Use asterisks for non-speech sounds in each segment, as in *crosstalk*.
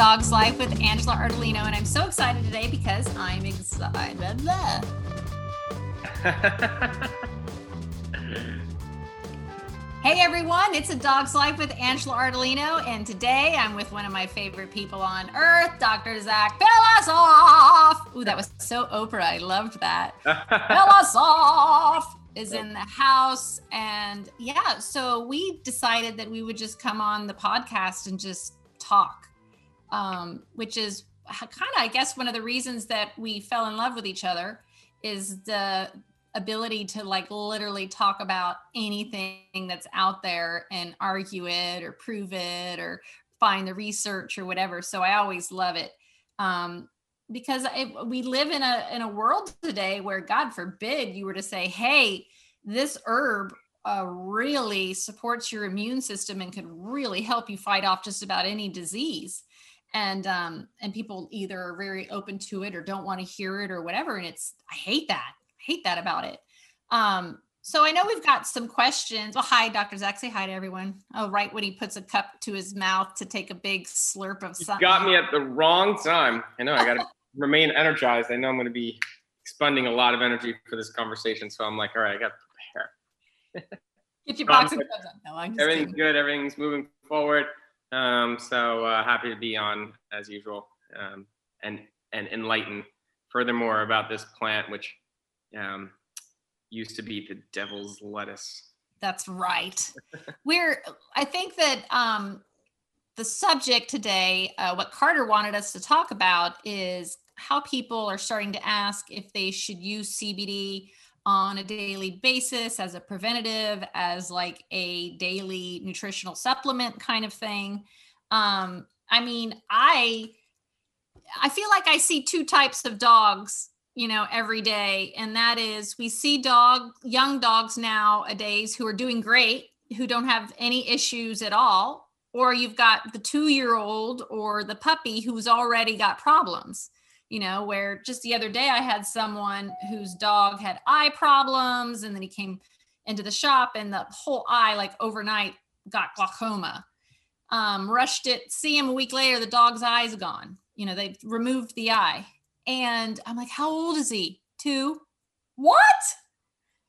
Dog's Life with Angela Ardolino, and I'm so excited today because I'm excited. *laughs* hey everyone, it's a Dog's Life with Angela Ardolino, and today I'm with one of my favorite people on earth, Dr. Zac Pilossoph. Ooh, that was so Oprah. I loved that. *laughs* Pilossoph is in the house, and yeah, so we decided that we would just come on the podcast and just talk um, which is kind of, I guess, one of the reasons that we fell in love with each other is the ability to like literally talk about anything that's out there and argue it or prove it or find the research or whatever. So I always love it. Um, because we live in a in a world today where God forbid you were to say, "Hey, this herb uh, really supports your immune system and could really help you fight off just about any disease." And um and people either are very open to it or don't want to hear it or whatever and it's i hate that I hate that about it. Um so i know we've got some questions. Well hi dr zach say hi to everyone. Oh right when he puts a cup to his mouth to take a big slurp of something. got me at the wrong time. I know i gotta *laughs* remain energized. I know i'm going to be expending a lot of energy for this conversation so i'm like all right i gotta prepare. Get your *laughs* boxing gloves on. No, everything's kidding. good everything's moving forward um, so uh, happy to be on as usual um, and and enlighten furthermore about this plant, which um, used to be the devil's lettuce. That's right. We're I think that um, the subject today, uh, what Carter wanted us to talk about is how people are starting to ask if they should use CBD on a daily basis as a preventative, as like a daily nutritional supplement kind of thing. Um, I mean, I I feel like I see two types of dogs, you know, every day, and that is we see dog young dogs nowadays who are doing great, who don't have any issues at all, or you've got the two year old or the puppy who's already got problems you know, where just the other day I had someone whose dog had eye problems and then he came into the shop and the whole eye, like overnight, got glaucoma. Um, rushed it, see him a week later, the dog's eye's gone. You know, they've removed the eye. And I'm like, how old is he? Two. What?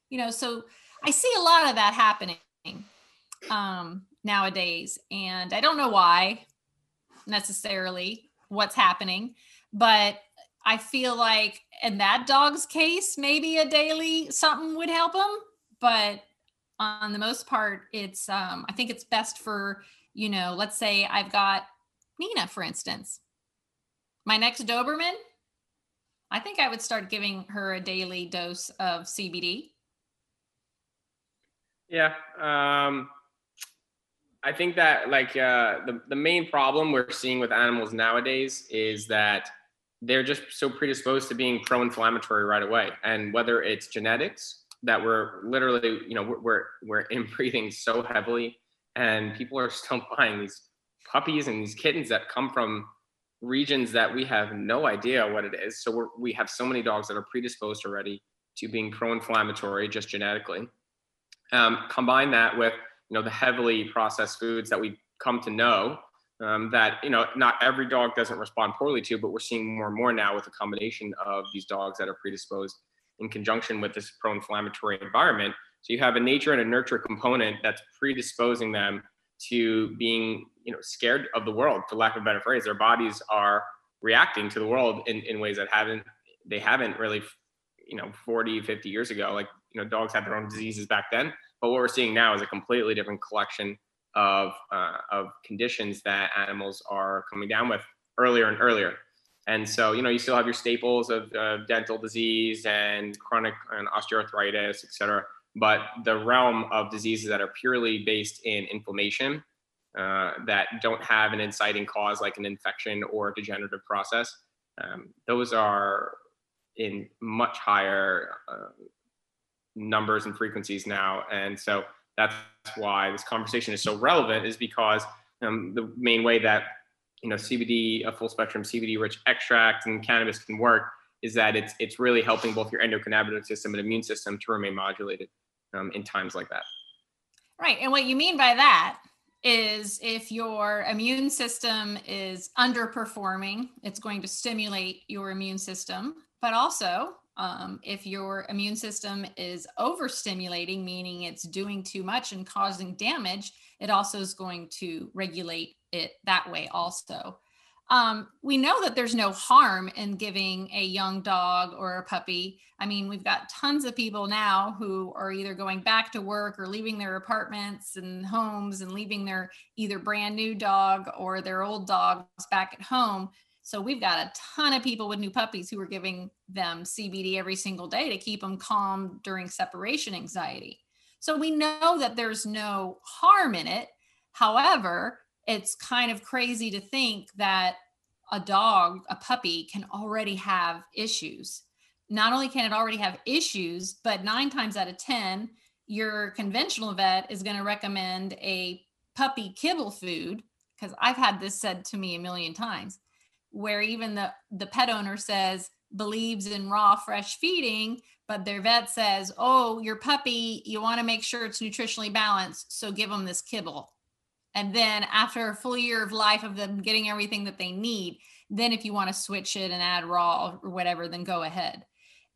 You know, so I see a lot of that happening um, nowadays. And I don't know why necessarily what's happening, but I feel like in that dog's case, maybe a daily something would help him. But on the most part, it's um, I think it's best for, you know, let's say I've got Nina, for instance. My next Doberman, I think I would start giving her a daily dose of CBD. Yeah. Um, I think that like uh, the, the main problem we're seeing with animals nowadays is that they're just so predisposed to being pro-inflammatory right away. And whether it's genetics that we're literally, you know, we're we're *laughs* inbreeding so heavily, and people are still *laughs* buying these puppies and these kittens that come from regions that we have no idea what it is. So we have so many dogs that are predisposed already to being pro-inflammatory just genetically. Um, combine that with you know the heavily processed foods that we come to know um, that you know not every dog doesn't respond poorly to, but we're seeing more and more now with a combination of these dogs that are predisposed in conjunction with this pro-inflammatory environment. So you have a nature and a nurture component that's predisposing them to being you know scared of the world, for lack of a better phrase. Their bodies are reacting to the world in, in ways that haven't they haven't really you know 40 50 years ago like you know dogs had their own diseases back then but what we're seeing now is a completely different collection of uh, of conditions that animals are coming down with earlier and earlier. And so, you know, you still have your staples of uh, dental disease and chronic and osteoarthritis, et cetera. But the realm of diseases that are purely based in inflammation, uh, that don't have an inciting cause like an infection or a degenerative process, um, those are in much higher uh, numbers and frequencies now. And so, that's why this conversation is so relevant is because um, the main way that you know CBD, a full spectrum CBD rich extract and cannabis can work is that it's it's really helping both your endocannabinoid system and immune system to remain modulated um, in times like that. Right, and what you mean by that is if your immune system is underperforming, it's going to stimulate your immune system. But also, um, if your immune system is overstimulating, meaning it's doing too much and causing damage, it also is going to regulate it that way, also. Um, we know that there's no harm in giving a young dog or a puppy. I mean, we've got tons of people now who are either going back to work or leaving their apartments and homes and leaving their either brand new dog or their old dogs back at home. So we've got a ton of people with new puppies who are giving them CBD every single day to keep them calm during separation anxiety. So we know that there's no harm in it. However, it's kind of crazy to think that a dog, a puppy, can already have issues. Not only can it already have issues, but nine times out of 10, your conventional vet is going to recommend a puppy kibble food. Because I've had this said to me a million times, where even the, the pet owner says, believes in raw, fresh feeding, but their vet says, oh, your puppy, you want to make sure it's nutritionally balanced. So give them this kibble. And then after a full year of life of them getting everything that they need, then if you want to switch it and add raw or whatever, then go ahead.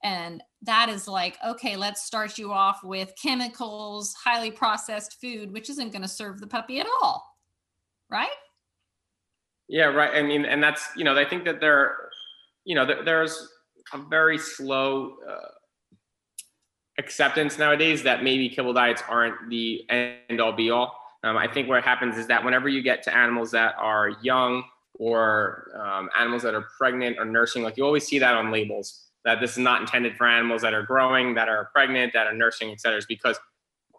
And that is like, okay, let's start you off with chemicals, highly processed food, which isn't going to serve the puppy at all. Right? Yeah, right. I mean, and that's, you know, I think that there, you know, there, there's a very slow uh, acceptance nowadays that maybe kibble diets aren't the end all be all um, I think what happens is that whenever you get to animals that are young or um, animals that are pregnant or nursing, like you always see that on labels that this is not intended for animals that are growing, that are pregnant, that are nursing, et cetera, is because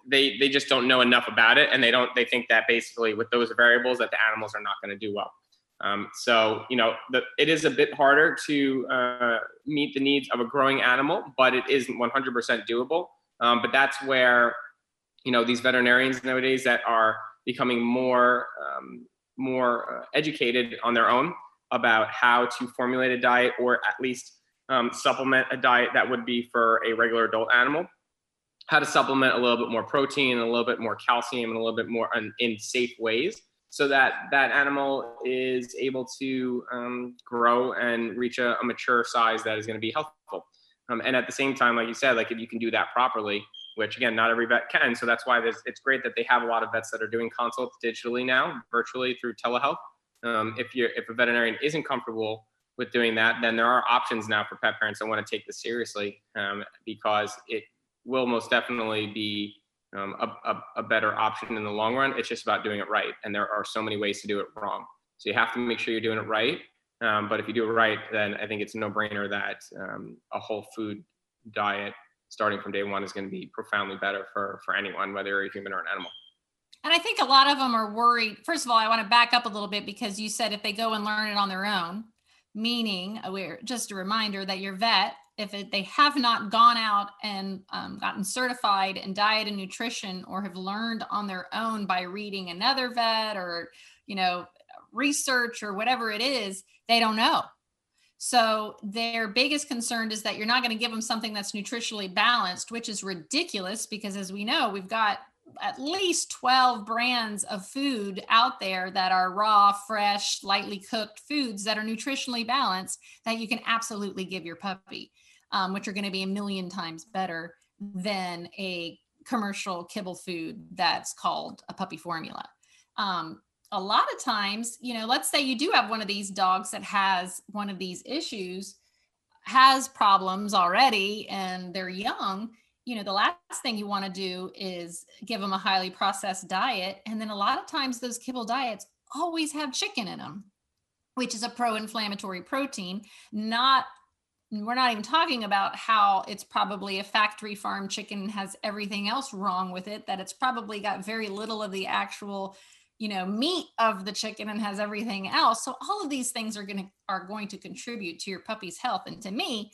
they they just don't know enough about it, and they don't they think that basically with those variables that the animals are not going to do well. Um, so you know the, it is a bit harder to uh, meet the needs of a growing animal, but it isn't 100% doable. Um, but that's where you know these veterinarians nowadays that are becoming more um, more uh, educated on their own about how to formulate a diet or at least um, supplement a diet that would be for a regular adult animal how to supplement a little bit more protein and a little bit more calcium and a little bit more in, in safe ways so that that animal is able to um, grow and reach a, a, mature size that is going to be helpful um, and at the same time like you said like if you can do that properly which again, not every vet can. So that's why it's great that they have a lot of vets that are doing consults digitally now, virtually through telehealth. Um, if you're if a veterinarian isn't comfortable with doing that, then there are options now for pet parents that want to take this seriously um, because it will most definitely be um, a, a, a, better option in the long run. It's just about doing it right, and there are so many ways to do it wrong. So you have to make sure you're doing it right. Um, but if you do it right, then I think it's a no-brainer that um, a whole food diet starting from day one is going to be profoundly better for for anyone, whether you're a human or an animal. And I think a lot of them are worried. First of all, I want to back up a little bit because you said if they go and learn it on their own, meaning uh, we're just a reminder that your vet, if it, they have not gone out and um, gotten certified in diet and nutrition or have learned on their own by reading another vet or, you know, research or whatever it is, they don't know. So their biggest concern is that you're not going to give them something that's nutritionally balanced, which is ridiculous because as we know, we've got at least 12 brands of food out there that are raw, fresh, lightly cooked foods that are nutritionally balanced that you can absolutely give your puppy, um, which are going to be a million times better than a commercial kibble food that's called a puppy formula. Um, a lot of times, you know, let's say you do have one of these dogs that has one of these issues, has problems already, and they're young. You know, the last thing you want to do is give them a highly processed diet. And then a lot of times, those kibble diets always have chicken in them, which is a pro inflammatory protein, not we're not even talking about how it's probably a factory farm chicken has everything else wrong with it that it's probably got very little of the actual you know meat of the chicken and has everything else. So all of these things are going to are going to contribute to your puppy's health. And to me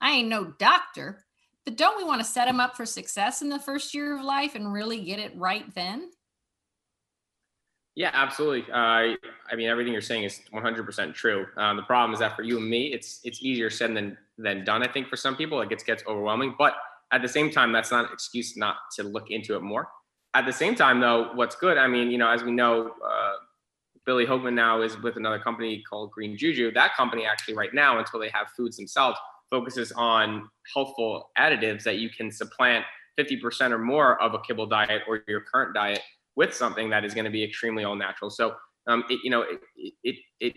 i ain't no doctor but don't we want to set them up for success in the first year of life and really get it right then yeah absolutely uh, i mean everything you're saying is 100% true um, the problem is that for you and me it's it's easier said than than done i think for some people it gets gets overwhelming but at the same time that's not an excuse not to look into it more at the same time, though, what's good? I mean, you know, as we know, uh, Billy Hoekman now is with another company called Green Juju. That company actually, right now, until they have foods themselves, focuses on healthful additives that you can supplant 50% or more of a kibble diet or your current diet with something that is going to be extremely all natural. So, um, it, you know, it, it, it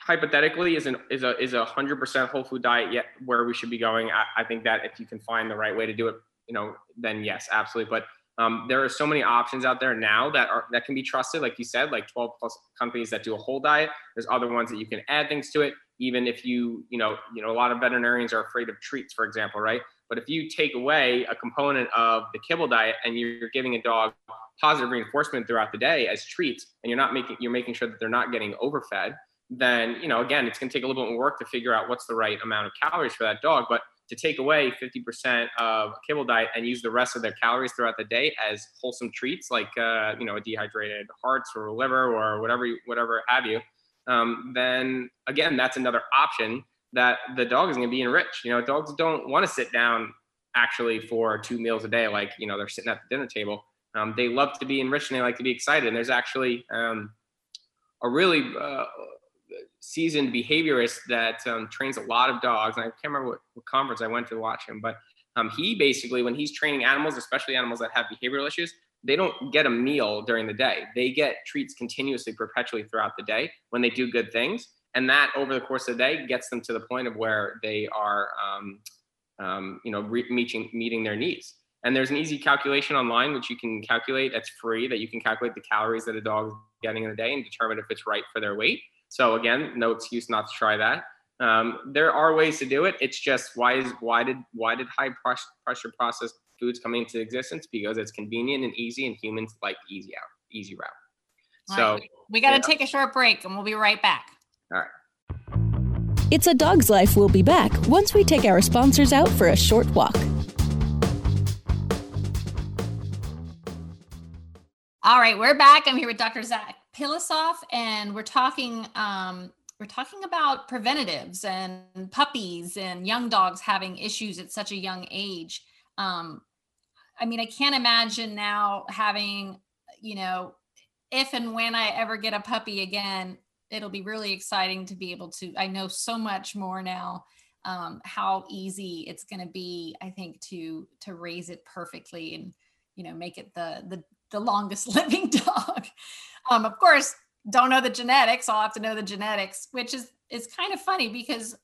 hypothetically is an is a is a hundred percent whole food diet yet where we should be going. I, I, think that if you can find the right way to do it, you know, then yes, absolutely. But um, there are so many options out there now that are that can be trusted. Like you said, like 12 plus companies that do a whole diet. There's other ones that you can add things to it. Even if you, you know, you know, a lot of veterinarians are afraid of treats, for example, right? But if you take away a component of the kibble diet and you're giving a dog positive reinforcement throughout the day as treats, and you're not making you're making sure that they're not getting overfed, then you know again it's going to take a little bit more work to figure out what's the right amount of calories for that dog. But to take away 50% of kibble diet and use the rest of their calories throughout the day as wholesome treats like uh, you know a dehydrated hearts or liver or whatever whatever have you um, then again that's another option that the dog is going to be enriched you know dogs don't want to sit down actually for two meals a day like you know they're sitting at the dinner table um, they love to be enriched and they like to be excited and there's actually um, a really uh, seasoned behaviorist that um, trains a lot of dogs. And I can't remember what, what conference I went to watch him, but um, he basically, when he's training animals, especially animals that have behavioral issues, they don't get a meal during the day. They get treats continuously, perpetually throughout the day when they do good things. And that over the course of the day gets them to the point of where they are, um, um, you know, re- meeting, meeting their needs. And there's an easy calculation online, which you can calculate that's free, that you can calculate the calories that a dog is getting in a day and determine if it's right for their weight. So again, no excuse not to try that. Um, there are ways to do it. It's just why is why did why did high pressure pressure processed foods come into existence? Because it's convenient and easy, and humans like easy out, easy route. All so we got to yeah. take a short break, and we'll be right back. All right. It's a dog's life. We'll be back once we take our sponsors out for a short walk. All right, we're back. I'm here with Dr. Zac Pilossoph, and we're talking um, we're talking about preventatives and puppies and young dogs having issues at such a young age. Um, I mean, I can't imagine now having, you know, if and when I ever get a puppy again, it'll be really exciting to be able to. I know so much more now um, how easy it's going to be. I think to to raise it perfectly and you know make it the the the longest *laughs* living dog. Um, of course, don't know the genetics. I'll have to know the genetics, which is is kind of funny because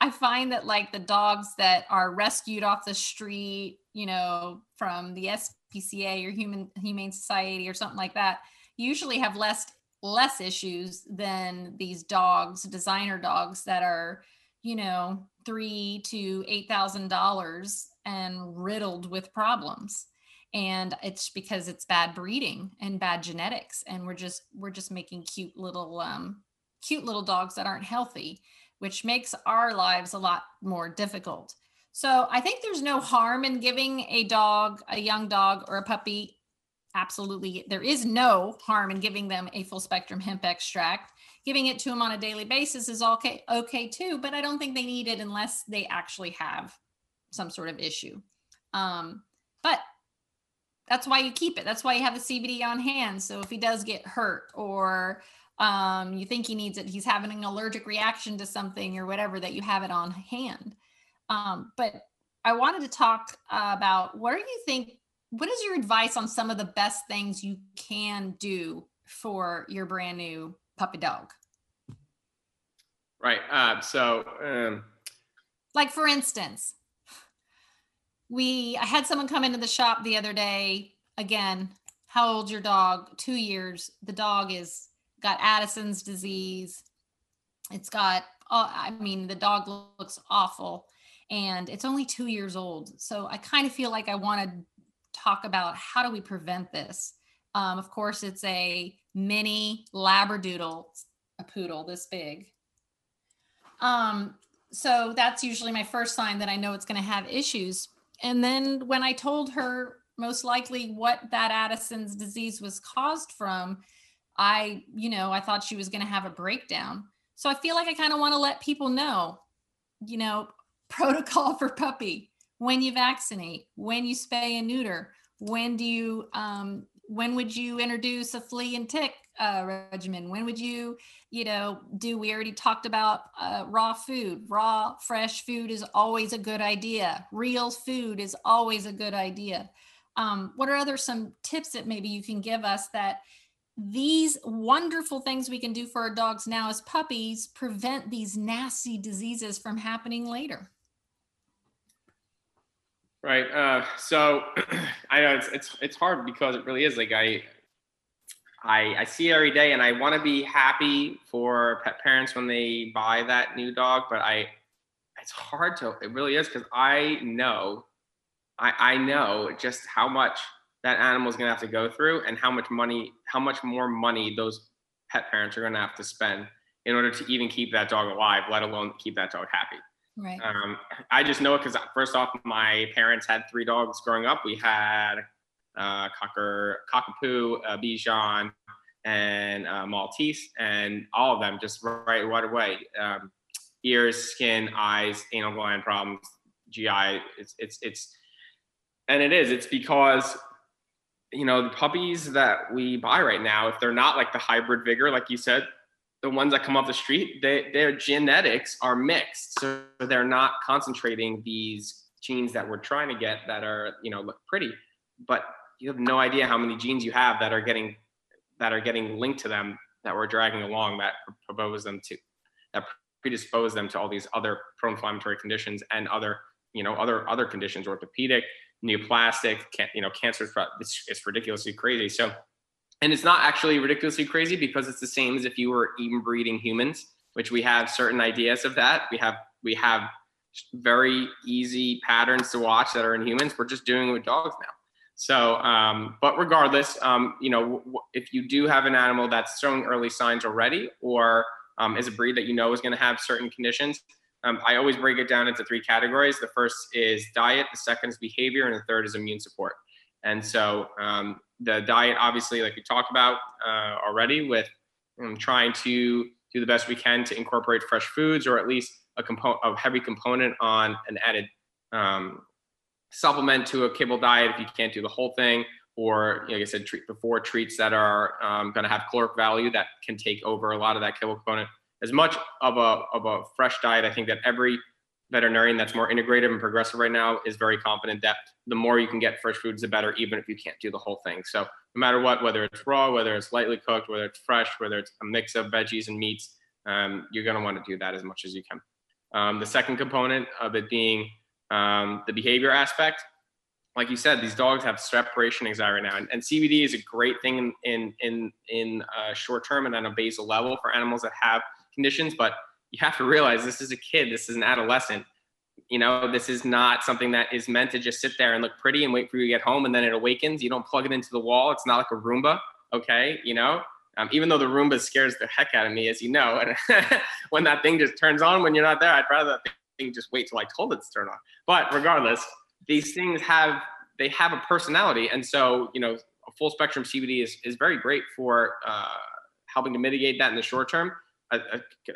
I find that like the dogs that are rescued off the street, you know, from the SPCA or Human Humane Society or something like that, usually have less less issues than these dogs, designer dogs that are, you know, three to eight thousand dollars and riddled with problems and it's because it's bad breeding and bad genetics and we're just we're just making cute little um cute little dogs that aren't healthy which makes our lives a lot more difficult. So i think there's no harm in giving a dog a young dog or a puppy absolutely there is no harm in giving them a full spectrum hemp extract. Giving it to them on a daily basis is okay okay too but i don't think they need it unless they actually have some sort of issue. Um, but that's why you keep it. That's why you have the CBD on hand. So if he does get hurt or um, you think he needs it, he's having an allergic reaction to something or whatever, that you have it on hand. Um, but I wanted to talk uh, about what do you think? What is your advice on some of the best things you can do for your brand new puppy dog? Right. Uh, so, um... like for instance, we I had someone come into the shop the other day. Again, how old's your dog? Two years. The dog is got Addison's disease. It's got uh, I mean, the dog looks awful and it's only two years old. So I kind of feel like I want to talk about how do we prevent this. Um, of course, it's a mini labradoodle, a poodle this big. Um, so that's usually my first sign that I know it's going to have issues and then when I told her most likely what that Addison's disease was caused from, I, you know, I thought she was going to have a breakdown. So I feel like I kind of want to let people know, you know, *laughs* protocol for puppy, when you vaccinate, when you spay and neuter, when do you um, when would you introduce a flea and tick uh, regimen? When would you you know do we already talked about uh, raw food. Raw fresh food is always a good idea. Real food is always a good idea. Um, what are other some tips that maybe you can give us that these wonderful things we can do for our dogs now as puppies prevent these nasty diseases from happening later? Right. Uh, so *clears throat* I know it's, it's it's hard because it really is like I I I see every day and I want to be happy for pet parents when they buy that new dog, but I it's hard to it really is because I know I I know just how much that animal is gonna have to go through and how much money how much more money those pet parents are gonna have to spend in order to even keep that dog alive, let alone keep that dog happy. right Um, I just know it because first off, my parents had three dogs growing up. We had uh, Cocker, Cockapoo, uh, Bichon, and uh, Maltese, and all of them just right right away. Um, ears, skin, eyes, anal gland problems, GI. It's it's it's, and it is. It's because you know the puppies that we buy right now, if they're not like the hybrid vigor, like you said, the ones that come off the street, they, their genetics are mixed. So they're not concentrating these genes that we're trying to get that are, you know, look pretty, but you have no idea how many genes you have that are getting that are getting linked to them that we're dragging along that propose them to that predispose them to all these other pro-inflammatory conditions and other, you know, other other conditions, orthopedic, neoplastic, can, you know, cancer. It's, it's ridiculously crazy. So and it's not actually ridiculously crazy because it's the same as if you were even breeding humans which we have certain ideas of that we have we have very easy patterns to watch that are in humans we're just doing it with dogs now so um, but regardless um, you know if you do have an animal that's showing early signs already or um, is a breed that you know is going to have certain conditions um, i always break it down into three categories. The first is diet the second is behavior and the third is immune support. And so um, the diet, obviously, like we talked about uh, already, with um, trying to do the best we can to incorporate fresh foods or at least a component, a heavy component on an added supplement to a kibble diet if you can't do the whole thing, or like I said, treat before treats that are um, going to have caloric value that can take over a lot of that kibble component. As much of a of a fresh diet, I think that every veterinarian that's more integrative and progressive right now is very confident that the more you can get fresh foods, the better, even if you can't do the whole thing. So no matter what, whether it's raw, whether it's lightly cooked, whether it's fresh, whether it's a mix of veggies and meats, um, you're going to want to do that as much as you can. Um, the second component of it being um, the behavior aspect, like you said, these dogs have separation anxiety right now, and, and CBD is a great thing in in in, uh, short term and on a basal level for animals that have conditions, but you have to realize this is a kid, this is an adolescent. You know, this is not something that is meant to just sit there and look pretty and wait for you to get home and then it awakens. You don't plug it into the wall. It's not like a Roomba, okay? You know, um, even though the Roomba scares the heck out of me, as you know, *laughs* and when that thing just turns on when you're not there, I'd rather that just wait till I told it to turn on. But regardless, these things have they have a personality, and so you know, a full spectrum CBD is is very great for uh, helping to mitigate that in the short term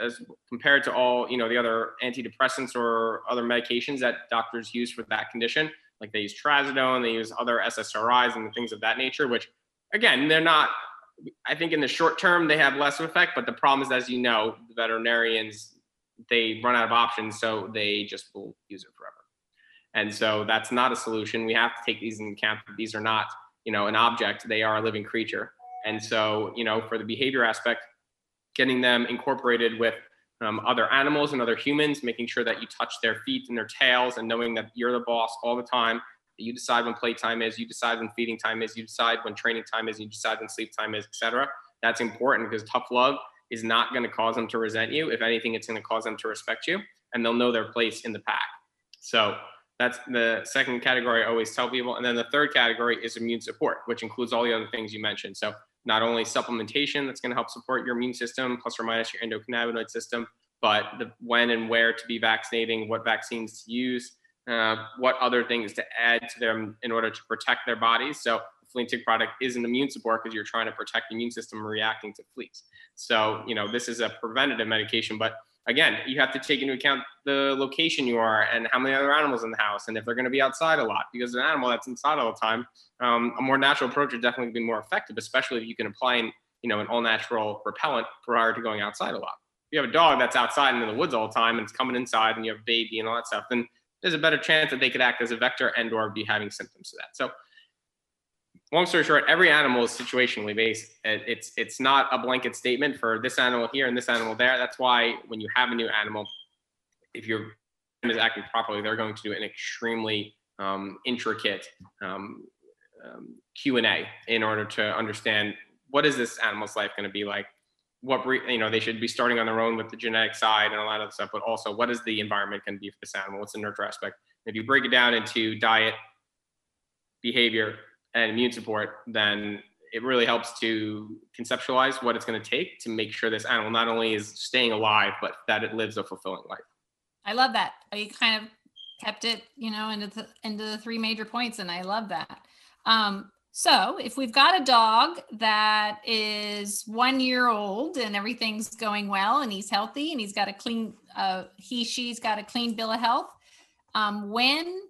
as compared to all you know the other antidepressants or other medications that doctors use for that condition like they use trazodone they use other ssris and things of that nature which again they're not i think in the short term they have less of effect but the problem is as you know the veterinarians they run out of options so they just will use it forever and so that's not a solution we have to take these into account these are not you know an object they are a living creature and so you know for the behavior aspect getting them incorporated with um, other animals and other humans, making sure that you touch their feet and their tails and knowing that you're the boss all the time. That you decide when playtime is, you decide when feeding time is, you decide when training time is, you decide when sleep time is, etc. That's important because tough love is not going to cause them to resent you. If anything, it's going to cause them to respect you and they'll know their place in the pack. So that's the second category I always tell people. And then the third category is immune support, which includes all the other things you mentioned. So not only supplementation that's going to help support your immune system, plus or minus your endocannabinoid system, but the when and where to be vaccinating, what vaccines to use, uh, what other things to add to them in order to protect their bodies. So flea and tick product is an immune support because you're trying to protect the immune system reacting to fleas. So, you know, this is a preventative medication, but again, you have to take into account the location you are and how many other animals in the house, and if they're going to be outside a lot. Because an animal that's inside all the time, um, a more natural approach would definitely be more effective, especially if you can apply, an, you know, an all-natural repellent prior to going outside a lot. If you have a dog that's outside and in the woods all the time and it's coming inside, and you have a baby and all that stuff, then there's a better chance that they could act as a vector and/or be having symptoms of that. So long story short, every animal is situationally based. It's it's not a blanket statement for this animal here and this animal there. That's why when you have a new animal, if your is acting properly, they're going to do an extremely um, intricate um, um, Q and A in order to understand what is this animal's life going to be like. What you know, they should be starting on their own with the genetic side and a lot of stuff, but also what is the environment going to be for this animal? What's the nurture aspect? If you break it down into diet, behavior, and immune support, then it really helps to conceptualize what it's going to take to make sure this animal not only is staying alive, but that it lives a fulfilling life. I love that. You kind of kept it, you know, into the into the three major points, and I love that. Um, so if we've got a dog that is one year old and everything's going well and he's healthy and he's got a clean, uh, he she's got a clean bill of health. Um, when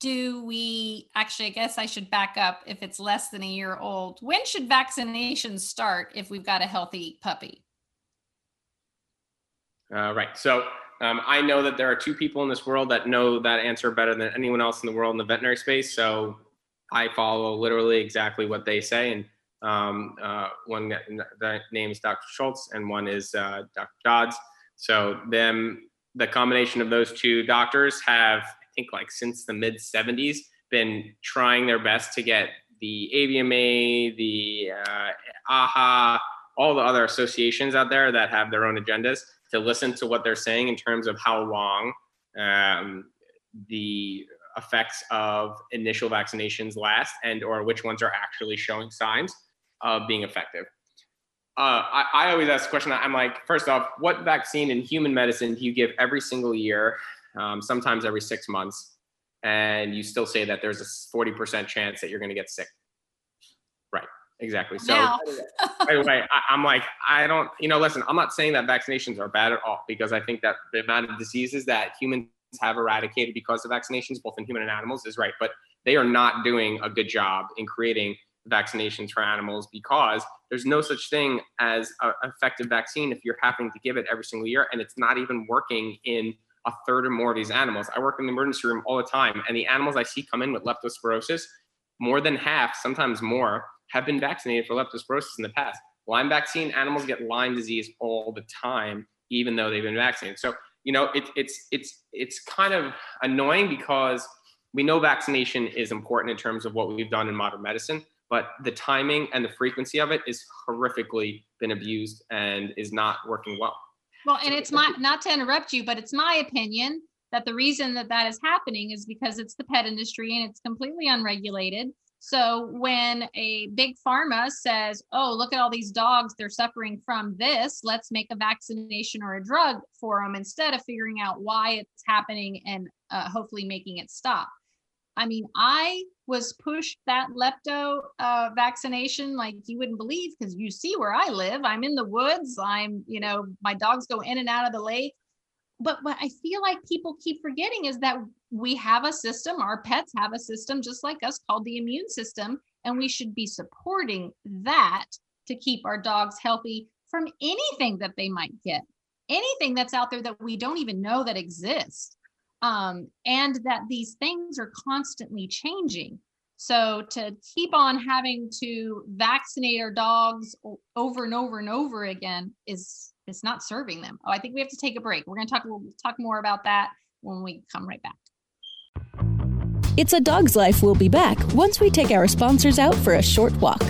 do we actually i guess i should back up if it's less than a year old. When should vaccinations start if we've got a healthy puppy? Uh, right. So um, i know that there are two people in this world that know that answer better than anyone else in the world in the veterinary space. So i follow literally exactly what they say. And um, uh, one the name is dr schultz and one is uh, dr dodds. So them the combination of those two doctors have think like since the mid 70s, been trying their best to get the AVMA, the uh, AAHA, all the other associations out there that have their own agendas to listen to what they're saying in terms of how long um, the effects of initial vaccinations last and or which ones are actually showing signs of being effective. Uh, I, I, always ask the question. I'm like, first off, what vaccine in human medicine do you give every single year um, sometimes every six months, and you still say that there's a 40% chance that you're going to get sick. Right. Exactly. So, *laughs* by the way, I, I'm like, I don't, you know, listen, I'm not saying that vaccinations are bad at all because I think that the amount of diseases that humans have eradicated because of vaccinations, both in human and animals, is right. But they are not doing a good job in creating vaccinations for animals because there's no such thing as an effective vaccine if you're having to give it every single year and it's not even working in a third or more of these animals. I work in the emergency room all the time, and the animals I see come in with leptospirosis, more than half, sometimes more, have been vaccinated for leptospirosis in the past. Lyme vaccine animals get Lyme disease all the time, even though they've been vaccinated. So you know, it, it's it's it's kind of annoying because we know vaccination is important in terms of what we've done in modern medicine, but the timing and the frequency of it is horrifically been abused and is not working well. Well, and it's my, *laughs* not to interrupt you, but it's my opinion that the reason that that is happening is because it's the pet industry and it's completely unregulated. So when a big pharma says, "Oh, look at all these dogs, they're suffering from this. Let's make a vaccination or a drug for them instead of figuring out why it's happening and uh, hopefully making it stop." I mean, I was pushed that lepto uh, vaccination like you wouldn't believe because you see where I live. I'm in the woods. I'm, you know, my dogs go in and out of the lake. But what I feel like people keep forgetting is that we have a system, our pets have a system just like us called the immune system. And we should be supporting that to keep our dogs healthy from anything that they might get, anything that's out there that we don't even know that exists um, and that these things are constantly changing. So to keep on having to vaccinate our dogs over and over and over again is is not serving them. Oh, I think we have to take a break. We're going to talk we'll talk more about that when we come right back. It's a dog's life. We'll be back once we take our sponsors out for a short walk.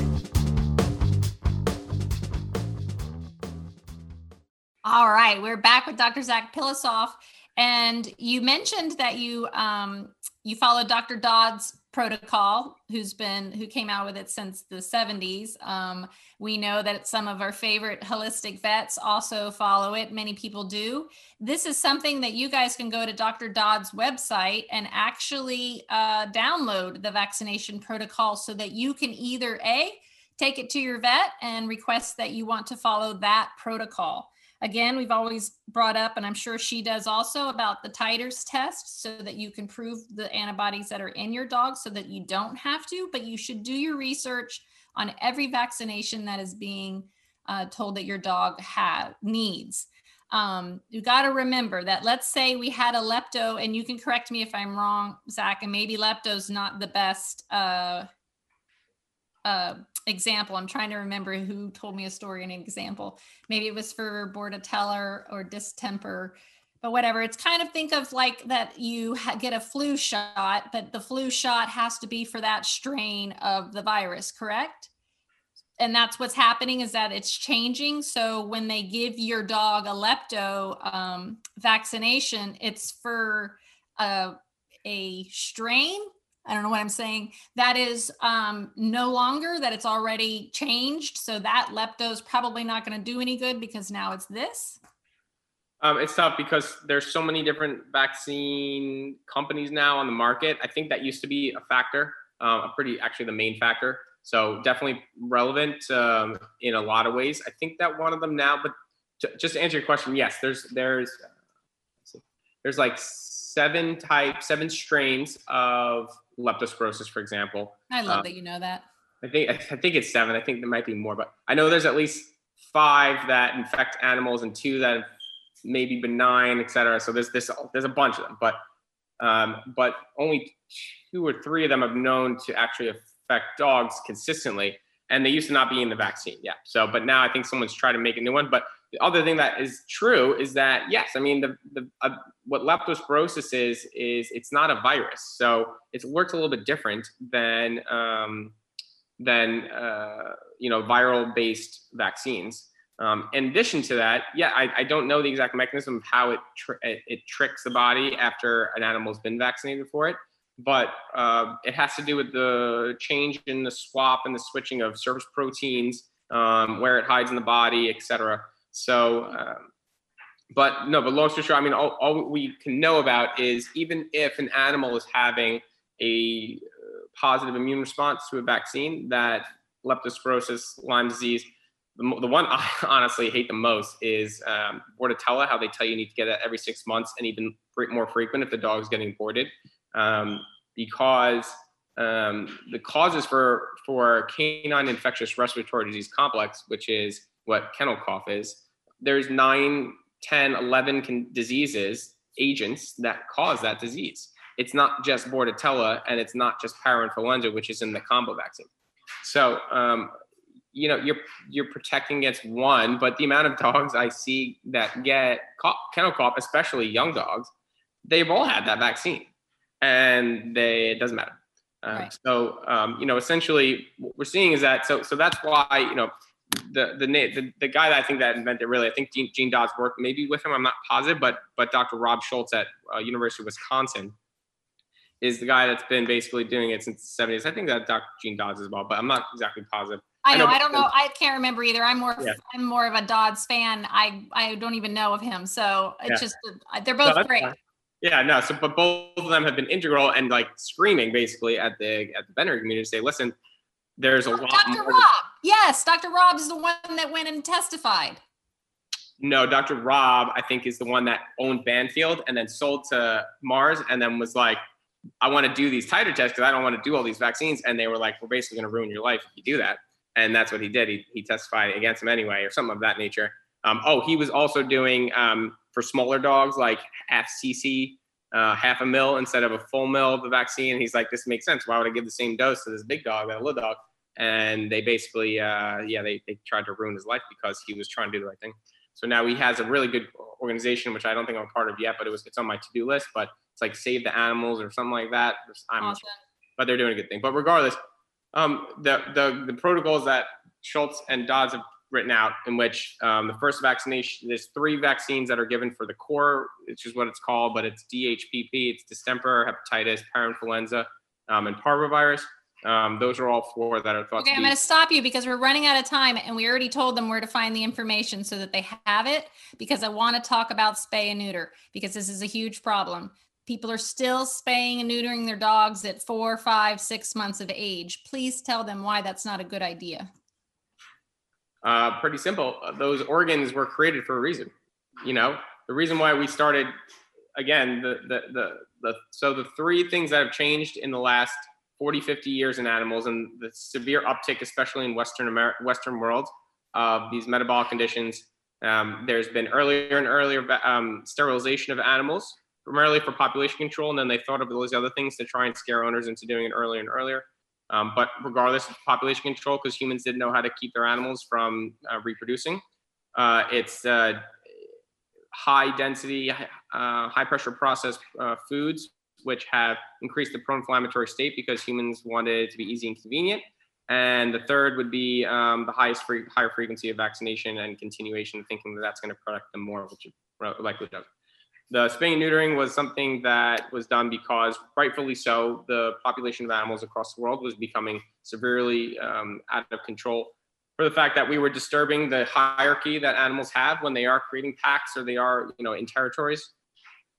All right, we're back with Dr. Zac Pilossoph. And you mentioned that you um, you followed Dr. Dodd's protocol, who's been who came out with it since the 70s. Um, we know that some of our favorite holistic vets also follow it. Many people do. This is something that you guys can go to Dr. Dodd's website and actually uh, download the vaccination protocol so that you can either a take it to your vet and request that you want to follow that protocol Again, we've always brought up, and I'm sure she does also, about the titers test so that you can prove the antibodies that are in your dog so that you don't have to, but you should do your research on every vaccination that is being uh, told that your dog have needs. Um, you got to remember that let's say we had a lepto, and you can correct me if I'm wrong, Zach, and maybe lepto's not the best uh, uh, example. I'm trying to remember who told me a story and an example. Maybe it was for bordetella or distemper, but whatever. It's kind of think of like that you ha- get a flu shot, but the flu shot has to be for that strain of the virus, correct? And that's what's happening is that it's changing. So when they give your dog a lepto um, vaccination, it's for a, a strain I don't know what I'm saying. That is um, no longer that it's already changed. So that lepto is probably not going to do any good because now it's this. Um, it's tough because there's so many different vaccine companies now on the market. I think that used to be a factor, um, a pretty actually the main factor. So definitely relevant um, in a lot of ways. I think that one of them now, but just to answer your question, yes, there's there's there's like seven types, seven strains of leptospirosis, for example. I love uh, that you know that. I think I think it's seven. I think there might be more, but I know there's at least five that infect animals and two that may be benign, et cetera. So there's this there's a bunch of them, but um, but only two or three of them have known to actually affect dogs consistently, and they used to not be in the vaccine. Yeah. So, but now I think someone's trying to make a new one. But the other thing that is true is that yes, I mean the the uh, what leptospirosis is is it's not a virus, so it works a little bit different than um, than uh, you know viral based vaccines. Um, in addition to that, yeah, I, I, don't know the exact mechanism of how it, tr- it, it tricks the body after an animal's been vaccinated for it, but uh, it has to do with the change in the swap and the switching of surface proteins, um, where it hides in the body, et cetera. So, um, but no, but long story short, I mean, all, all we can know about is even if an animal is having a uh, positive immune response to a vaccine, that leptospirosis, Lyme disease, the, the one I *laughs* honestly hate the most is um, bordetella, how they tell you you need to get it every six months and even more frequent if the dog's getting boarded. Um, because um, the causes for, for canine infectious respiratory disease complex, which is what kennel cough is, there's nine, 10, 11 con- diseases, agents that cause that disease. It's not just Bordetella and it's not just parainfluenza, which is in the combo vaccine. So, um, you know, you're you're protecting against one, but the amount of dogs I see that get cough, kennel cough, especially young dogs, they've all had that vaccine, and they it doesn't matter. Uh, right. So, um, you know, essentially, what we're seeing is that so so that's why you know the the the, the guy that I think that invented really, I think Jean, Jean Dodds worked maybe with him. I'm not positive, but but Dr. Rob Schultz at uh, University of Wisconsin is the guy that's been basically doing it since the 70s. I think that Dr. Jean Dodds as well, but I'm not exactly positive. I know. I, know, I don't know. I can't remember either. I'm more. Yeah. I'm more of a Dodds fan. I I don't even know of him. So it's yeah. just they're both no, great. Fine. Yeah, no. So, but both of them have been integral and like screaming basically at the at the veterinary community to say, listen, there's a oh, lot. Dr. Rob. Yes, Dr. Rob is the one that went and testified. No, Dr. Rob, I think, is the one that owned Banfield and then sold to Mars and then was like, I want to do these titer tests because I don't want to do all these vaccines. And they were like, we're basically going to ruin your life if you do that. And that's what he did. He, he testified against him anyway, or something of that nature. Um, oh, he was also doing um, for smaller dogs like half cc, uh, half a mil instead of a full mil of the vaccine. And he's like, this makes sense. Why would I give the same dose to this big dog that a little dog? And they basically, uh, yeah, they, they tried to ruin his life because he was trying to do the right thing. So now he has a really good organization, which I don't think I'm a part of yet, but it was it's on my to-do list. But it's like Save the Animals or something like that. I'm, awesome. But they're doing a good thing. But regardless, um, the the the protocols that Schultz and Dodds have written out, in which um, the first vaccination, there's three vaccines that are given for the core, which is what it's called, but it's DHPP, it's distemper, hepatitis, parainfluenza, um, and parvovirus. Um, those are all four that are thought. Okay, I'm going to stop you because we're running out of time, and we already told them where to find the information so that they have it. Because I want to talk about spay and neuter because this is a huge problem. People are still spaying and neutering their dogs at four, five, six months of age. Please tell them why that's not a good idea. Uh, pretty simple. Those organs were created for a reason. You know, the reason why we started again the the the, the so the three things that have changed in the last 40 50 years in animals and the severe uptick especially in western america western world of these metabolic conditions um, there's been earlier and earlier um, sterilization of animals primarily for population control and then they thought of all these other things to try and scare owners into doing it earlier and earlier. Um, but regardless of population control because humans didn't know how to keep their animals from uh, reproducing uh, it's uh, high density, uh, high pressure processed uh, foods, which have increased the pro-inflammatory state because humans wanted it to be easy and convenient. And the third would be um, the highest free, higher frequency of vaccination and continuation, thinking that that's going to protect them more, which it likely does. The spaying and neutering was something that was done because, rightfully so, the population of animals across the world was becoming severely um, out of control for the fact that we were disturbing the hierarchy that animals have when they are creating packs or they are, you know, in territories.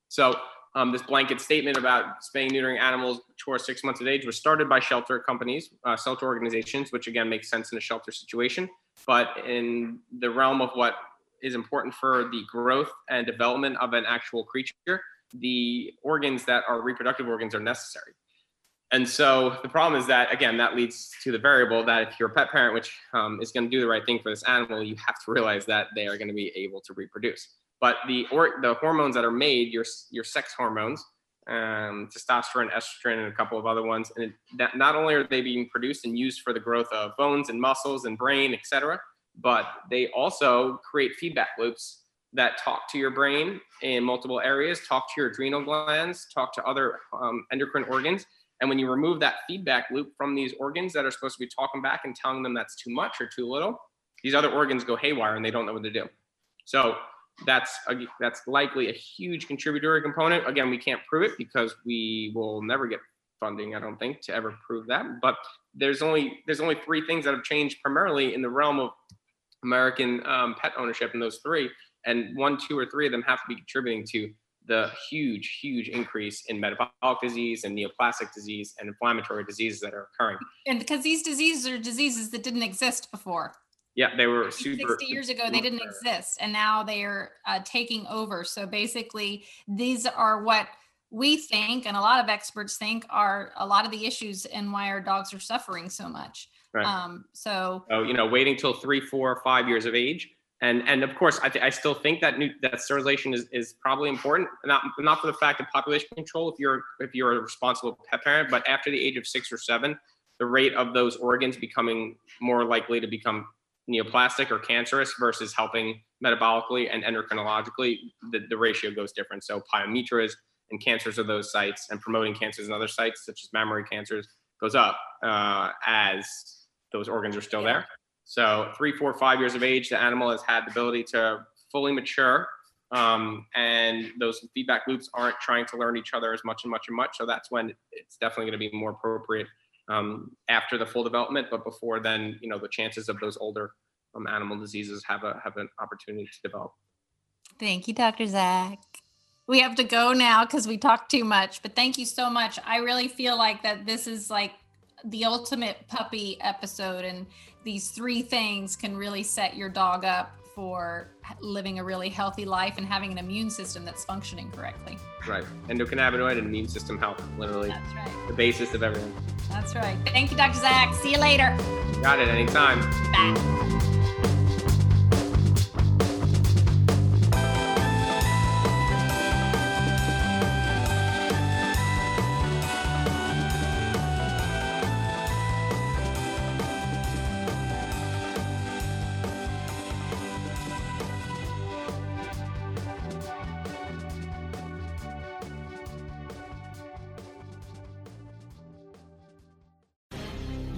So um, this blanket statement about spaying neutering animals before six months of age was started by shelter companies, uh, shelter organizations, which again makes sense in a shelter situation. But in the realm of what is important for the growth and development of an actual creature, the organs that are reproductive organs are necessary. And so the problem is that, again, that leads to the variable that if you're a pet parent, which um, is going to do the right thing for this animal, you have to realize that they are going to be able to reproduce. But the or the hormones that are made, your your sex hormones, um, testosterone, estrogen, and a couple of other ones, and it, that not only are they being produced and used for the growth of bones and muscles and brain, etc., but they also create feedback loops that talk to your brain in multiple areas, talk to your adrenal glands, talk to other um, endocrine organs, and when you remove that feedback loop from these organs that are supposed to be talking back and telling them that's too much or too little, these other organs go haywire and they don't know what to do. So that's a, that's likely a huge contributory component. Again, we can't prove it because we will never get funding, I don't think, to ever prove that. But there's only there's only three things that have changed primarily in the realm of American um, pet ownership, and those three, and one, two, or three of them have to be contributing to the huge, huge increase in metabolic disease and neoplastic disease and inflammatory diseases that are occurring. And because these diseases are diseases that didn't exist before. Yeah, they were super. 60 years ago, they didn't exist, and now they are uh, taking over. So basically, these are what we think, and a lot of experts think, are a lot of the issues and why our dogs are suffering so much. Right. Um, so, so, you know, waiting till three, four, five years of age and and of course, I, th- I still think that new, that sterilization is, is probably important. Not not for the fact of population control if you're if you're a responsible pet parent, but after the age of six or seven, the rate of those organs becoming more likely to become neoplastic or cancerous versus helping metabolically and endocrinologically, the, the ratio goes different. So pyometras and cancers of those sites and promoting cancers in other sites, such as mammary cancers, goes up uh, as those organs are still yeah. there. So three, four, five years of age, the animal has had the ability to fully mature. Um, and those feedback loops aren't trying to learn each other as much and much and much. So that's when it's definitely going to be more appropriate um, after the full development. But before then, you know, the chances of those older um, animal diseases have a have an opportunity to develop. Thank you, Dr. Zac. We have to go now because we talked too much. But thank you so much. I really feel like that this is like the ultimate puppy episode and these three things can really set your dog up for living a really healthy life and having an immune system that's functioning correctly. Right. Endocannabinoid and immune system health, literally. That's right. The basis of everything. That's right. Thank you, Dr. Zac. See you later. Got it. Anytime. Bye.